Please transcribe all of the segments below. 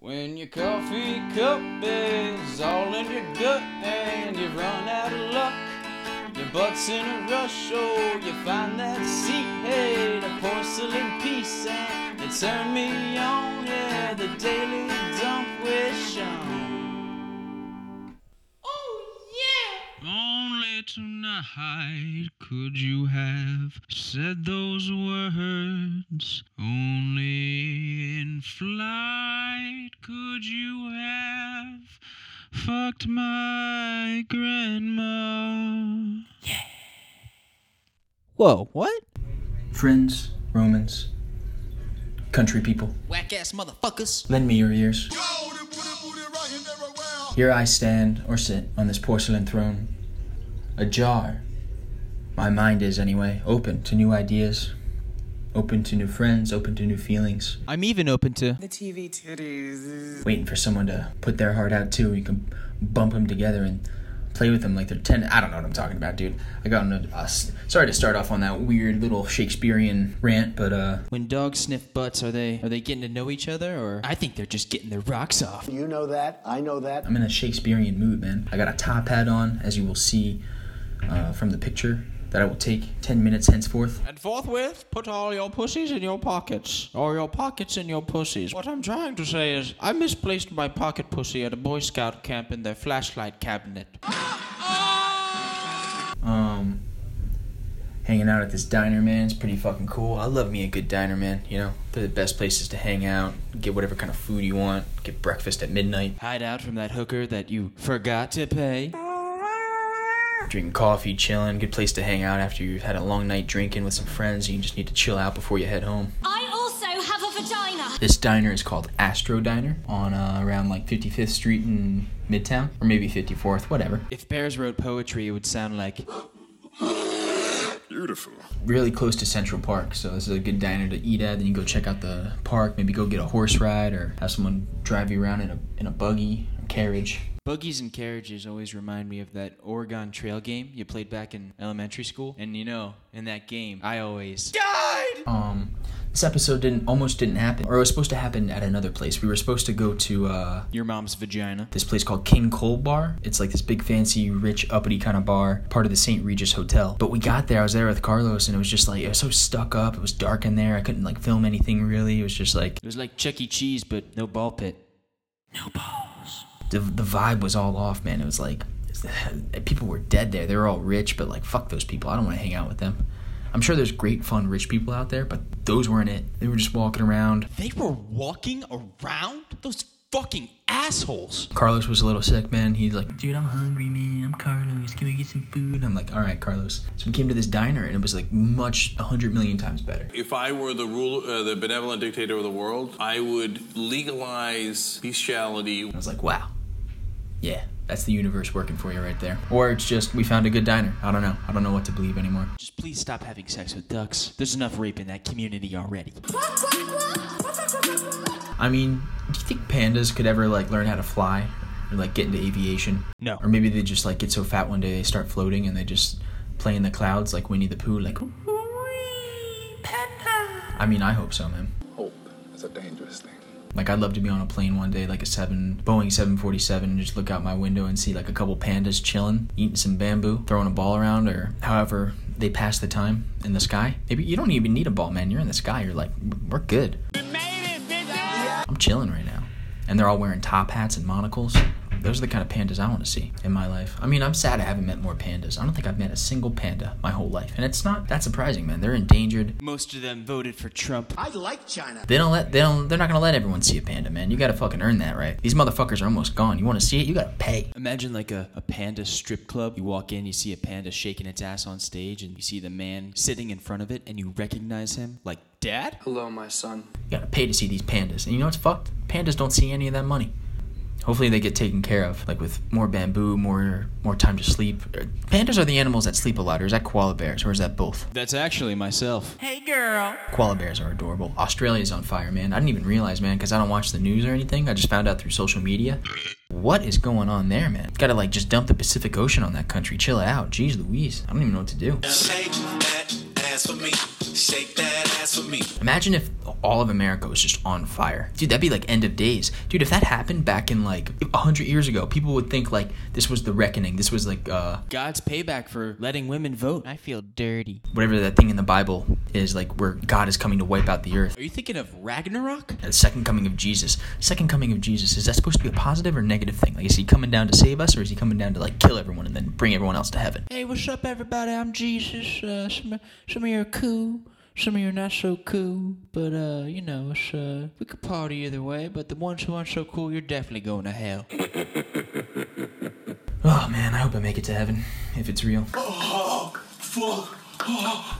When your coffee cup is all in your gut and you've run out of luck, your butt's in a rush, oh, you find that seat, hey, the porcelain piece, and it turned me on, yeah, the daily dump with Sean. Tonight could you have said those words. Only in flight could you have fucked my grandma. Yeah. Whoa, what? Friends, Romans, country people, Whack ass motherfuckers. lend me your ears. Here I stand or sit on this porcelain throne, ajar. My mind is, anyway, open to new ideas, open to new friends, open to new feelings. I'm even open to. The TV titties. Waiting for someone to put their heart out too. You can bump them together and play with them like they're 10. I don't know what I'm talking about, dude. I got into. Uh, sorry to start off on that weird little Shakespearean rant, but uh, When dogs sniff butts, are they are they getting to know each other, or I think they're just getting their rocks off. You know that. I know that. I'm in a Shakespearean mood, man. I got a top hat on, as you will see uh, from the picture that I will take 10 minutes henceforth. And forthwith, put all your pussies in your pockets, or your pockets in your pussies. What I'm trying to say is, I misplaced my pocket pussy at a Boy Scout camp in their flashlight cabinet. Um, hanging out at this diner, man. It's pretty fucking cool. I love me a good diner, man. You know, they're the best places to hang out, get whatever kind of food you want, get breakfast at midnight, Hide out from that hooker that you forgot to pay. Drinking coffee, chilling. Good place to hang out after you've had a long night drinking with some friends. and You just need to chill out before you head home. I also have a vagina. This diner is called Astro Diner on uh, around like 55th Street in Midtown, or maybe 54th, whatever. If bears wrote poetry, it would sound like Beautiful. Really close to Central Park, so this is a good diner to eat at. Then you go check out the park, maybe go get a horse ride, or have someone drive you around in a in a buggy or carriage. Buggies and carriages. Always remind me of that Oregon Trail game you played back in elementary school. And you know, in that game, I always died. Um, this episode didn't almost didn't happen, or it was supposed to happen at another place. We were supposed to go to uh, your mom's vagina. this place called King Cole Bar. It's like this big, fancy, rich, uppity kind of bar, part of the St. Regis Hotel. But we got there, I was there with Carlos, and it was just like, it was so stuck up. It was dark in there. I couldn't like film anything really. It was just like, It was like Chuck E. Cheese, but no ball pit. The, the vibe was all off, man. It was like, people were dead there. They were all rich, but like, fuck those people. I don't want to hang out with them. I'm sure there's great, fun, rich people out there, but those weren't it. They were just walking around. They were walking around? Those fucking assholes. Carlos was a little sick, man. He's like, dude, I'm hungry, man. I'm Carlos. Can we get some food? I'm like, all right, Carlos. So we came to this diner, and it was like much, a hundred million times better. If I were the rule, uh, the benevolent dictator of the world, I would legalize bestiality. I was like, wow, yeah, that's the universe working for you right there. Or it's just we found a good diner. I don't know. I don't know what to believe anymore. Just please stop having sex with ducks. There's enough rape in that community already. I mean, do you think pandas could ever like learn how to fly or like get into aviation? No. Or maybe they just like get so fat one day they start floating and they just play in the clouds like Winnie the Pooh, like. Panda. I mean, I hope so, man. Hope is a dangerous thing. Like I'd love to be on a plane one day, like a seven Boeing 747, and just look out my window and see like a couple pandas chilling, eating some bamboo, throwing a ball around, or however they pass the time in the sky. Maybe you don't even need a ball, man. You're in the sky. You're like, we're good. I'm chilling right now, and they're all wearing top hats and monocles. Those are the kind of pandas I want to see in my life. I mean, I'm sad I haven't met more pandas. I don't think I've met a single panda my whole life, and it's not that surprising, man. They're endangered. Most of them voted for Trump. I like China. They don't let they don't they're not gonna let everyone see a panda, man. You gotta fucking earn that, right? These motherfuckers are almost gone. You wanna see it, you gotta pay. Imagine like a, a panda strip club. You walk in, you see a panda shaking its ass on stage, and you see the man sitting in front of it, and you recognize him like dad? Hello, my son. You gotta pay to see these pandas. And you know what's fucked? Pandas don't see any of that money. Hopefully they get taken care of, like with more bamboo, more more time to sleep. Pandas are the animals that sleep a lot, or is that koala bears, or is that both? That's actually myself. Hey, girl. Koala bears are adorable. Australia's on fire, man. I didn't even realize, man, because I don't watch the news or anything. I just found out through social media. What is going on there, man? Gotta like just dump the Pacific Ocean on that country. Chill it out. Jeez Louise. I don't even know what to do. Shake that ass for me. Shake that ass blasphemy. Imagine if all of America was just on fire. Dude, that'd be like end of days. Dude, if that happened back in like 100 years ago, people would think like this was the reckoning. This was like uh God's payback for letting women vote. I feel dirty. whatever that thing in the Bible is like where God is coming to wipe out the earth. Are you thinking of Ragnarok? The second coming of Jesus. Second coming of Jesus, is that supposed to be a positive or negative thing? Like is he coming down to save us or is he coming down to like kill everyone and then bring everyone else to heaven? Hey, what's up, everybody? I'm Jesus. Uh, some, some of you are cool, some of you are not so cool. But, uh, you know, it's, uh, we could party either way, but the ones who aren't so cool, you're definitely going to hell. Oh man, I hope I make it to heaven if it's real. Fuck.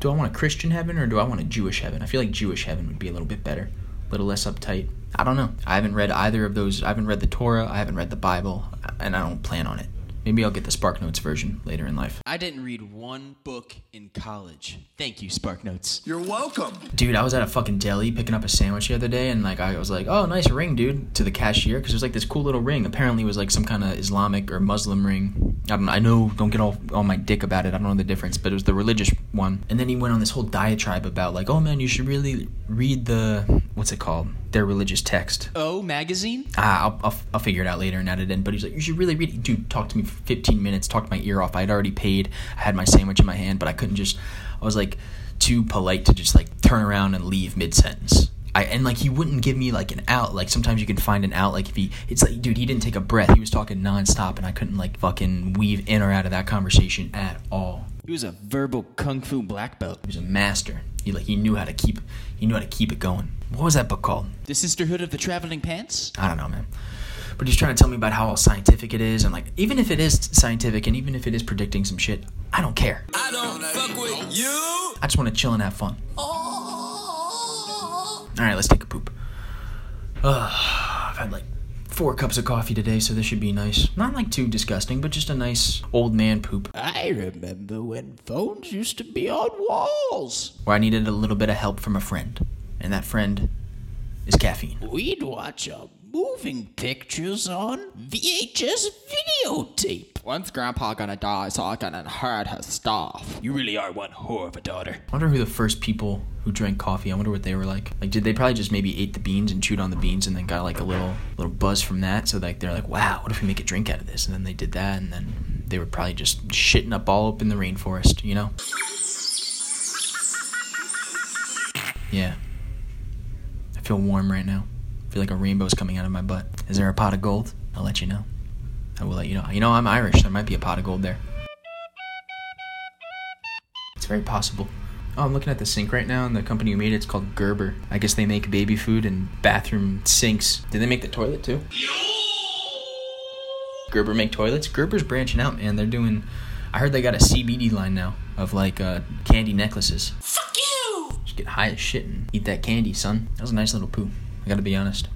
Do I want a Christian heaven or do I want a Jewish heaven? I feel like Jewish heaven would be a little bit better, a little less uptight. I don't know. I haven't read either of those. I haven't read the Torah. I haven't read the Bible, and I don't plan on it. Maybe I'll get the Spark Notes version later in life. I didn't read one book in college. Thank you, Spark Notes. You're welcome. Dude, I was at a fucking deli picking up a sandwich the other day, and like I was like, "Oh, nice ring, dude," to the cashier because it was like this cool little ring. Apparently, it was like some kind of Islamic or Muslim ring. I don't. I know. Don't get all all my dick about it. I don't know the difference, but it was the religious one. And then he went on this whole diatribe about like, "Oh man, you should really read the what's it called? Their religious text." Oh, magazine? Ah, I'll, I'll, I'll figure it out later and add it in. But he's like, you should really read it. Dude, talk to me for 15 minutes, talked my ear off. I had already paid. I had my sandwich in my hand, but I couldn't just, I was like too polite to just like turn around and leave mid sentence. I, and like he wouldn't give me like an out. Like sometimes you can find an out. Like if he, it's like, dude, he didn't take a breath. He was talking nonstop, and I couldn't like fucking weave in or out of that conversation at all. He was a verbal kung fu black belt. He was a master. He like he knew how to keep, he knew how to keep it going. What was that book called? The Sisterhood of the Traveling Pants? I don't know, man. But he's trying to tell me about how all scientific it is, and like, even if it is scientific, and even if it is predicting some shit, I don't care. I don't fuck with you. I just want to chill and have fun. All right, let's take a poop. Ugh, I've had like four cups of coffee today, so this should be nice. Not like too disgusting, but just a nice old man poop. I remember when phones used to be on walls. Where I needed a little bit of help from a friend, and that friend is caffeine. We'd watch our moving pictures on VHS videotape. When's Grandpa gonna die so I can inherit his stuff? You really are one whore of a daughter. I wonder who the first people who drank coffee. I wonder what they were like. Like, did they probably just maybe ate the beans and chewed on the beans and then got like a little little buzz from that? So like they're like, wow, what if we make a drink out of this? And then they did that, and then they were probably just shitting up all up in the rainforest, you know? Yeah. I feel warm right now. I feel like a rainbow's coming out of my butt. Is there a pot of gold? I'll let you know. I will let you know. You know, I'm Irish. There might be a pot of gold there. It's very possible. Oh, I'm looking at the sink right now, and the company who made it, it's called Gerber. I guess they make baby food and bathroom sinks. Did they make the toilet too? Gerber make toilets? Gerber's branching out, man. They're doing. I heard they got a CBD line now of like uh, candy necklaces. Fuck you! Just get high as shit and eat that candy, son. That was a nice little poo. I gotta be honest.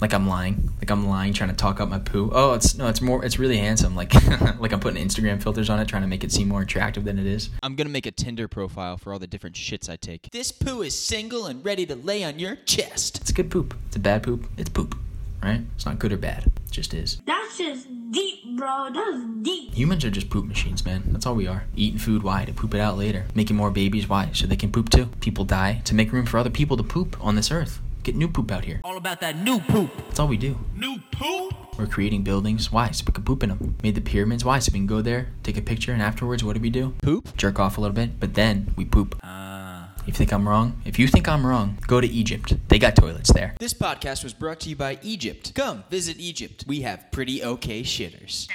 Like I'm lying. Like I'm lying, trying to talk up my poo. Oh, it's no, it's more. It's really handsome. Like, like I'm putting Instagram filters on it, trying to make it seem more attractive than it is. I'm gonna make a Tinder profile for all the different shits I take. This poo is single and ready to lay on your chest. It's a good poop. It's a bad poop. It's poop, right? It's not good or bad. It just is. That's just deep, bro. That's deep. Humans are just poop machines, man. That's all we are. Eating food, why? To poop it out later. Making more babies, why? So they can poop too. People die to make room for other people to poop on this earth. Get new poop out here. All about that new poop. That's all we do. New poop. We're creating buildings. Why? So we can poop in them. Made the pyramids. Why? So we can go there, take a picture, and afterwards, what do we do? Poop? Jerk off a little bit, but then we poop. Ah. If you think I'm wrong, if you think I'm wrong, go to Egypt. They got toilets there. This podcast was brought to you by Egypt. Come visit Egypt. We have pretty okay shitters.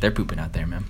They're pooping out there, man.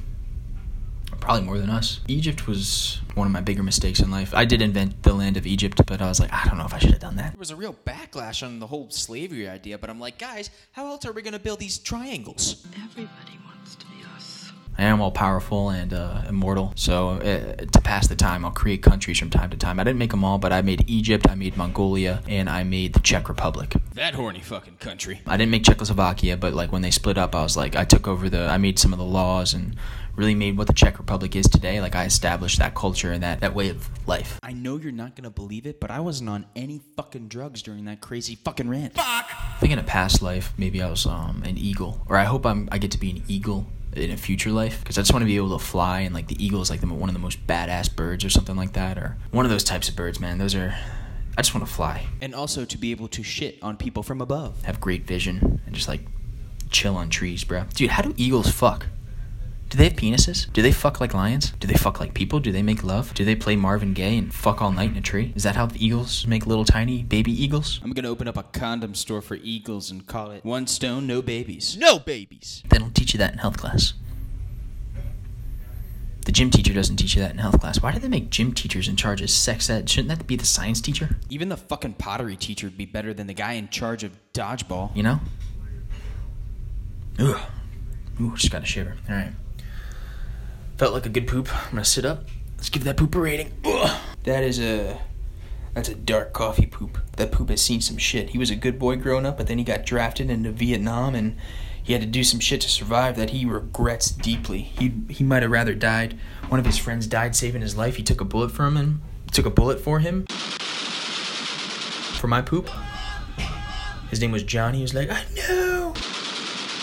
Probably more than us. Egypt was one of my bigger mistakes in life. I did invent the land of Egypt, but I was like, I don't know if I should have done that. There was a real backlash on the whole slavery idea, but I'm like, guys, how else are we gonna build these triangles? Everybody wants to be us. I am all powerful and uh, immortal, so uh, to pass the time, I'll create countries from time to time. I didn't make them all, but I made Egypt, I made Mongolia, and I made the Czech Republic. That horny fucking country. I didn't make Czechoslovakia, but like when they split up, I was like, I took over the, I made some of the laws and really made what the Czech Republic is today. Like I established that culture and that, that way of life. I know you're not gonna believe it, but I wasn't on any fucking drugs during that crazy fucking rant. I think in a past life, maybe I was um, an eagle, or I hope I'm, I get to be an eagle in a future life because I just want to be able to fly and like the eagle is like the, one of the most badass birds or something like that or one of those types of birds, man. Those are I just want to fly, And also to be able to shit on people from above. have great vision, and just like chill on trees, bro. Dude, how do eagles fuck? Do they have penises? Do they fuck like lions? Do they fuck like people? Do they make love? Do they play Marvin Gaye and fuck all night in a tree? Is that how the eagles make little tiny baby eagles? I'm gonna open up a condom store for eagles and call it One Stone, No Babies. No babies! They don't teach you that in health class. The gym teacher doesn't teach you that in health class. Why do they make gym teachers in charge of sex ed? Shouldn't that be the science teacher? Even the fucking pottery teacher would be better than the guy in charge of dodgeball. You know? Ugh. Ooh, just got a shiver. All right. Felt like a good poop. I'm gonna sit up. Let's give that poop a rating. Ugh. That is a. That's a dark coffee poop. That poop has seen some shit. He was a good boy growing up, but then he got drafted into Vietnam and he had to do some shit to survive that he regrets deeply. He he might have rather died. One of his friends died saving his life. He took a bullet from him. Took a bullet for him. For my poop. His name was Johnny. He was like, I know.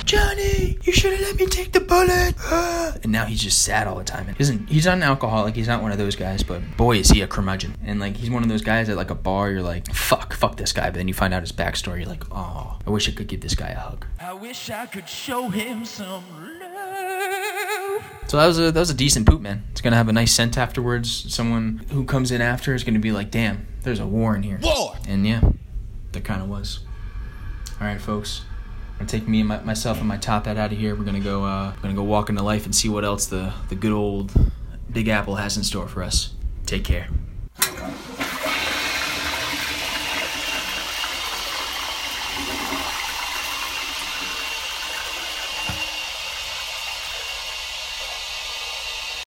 Johnny, you should have let me take the bullet. Ah. And now he's just sad all the time. He doesn't, he's not an alcoholic. He's not one of those guys, but boy, is he a curmudgeon. And like, he's one of those guys at like a bar, you're like, fuck, fuck this guy. But then you find out his backstory, you're like, oh, I wish I could give this guy a hug. I wish I could show him some love. So that was a that was a decent poop, man. It's gonna have a nice scent afterwards. Someone who comes in after is gonna be like, "Damn, there's a war in here." War! And yeah, there kind of was. All right, folks. Gonna take me and my, myself and my top hat out of here. We're gonna go. Uh, gonna go walk into life and see what else the the good old Big Apple has in store for us. Take care.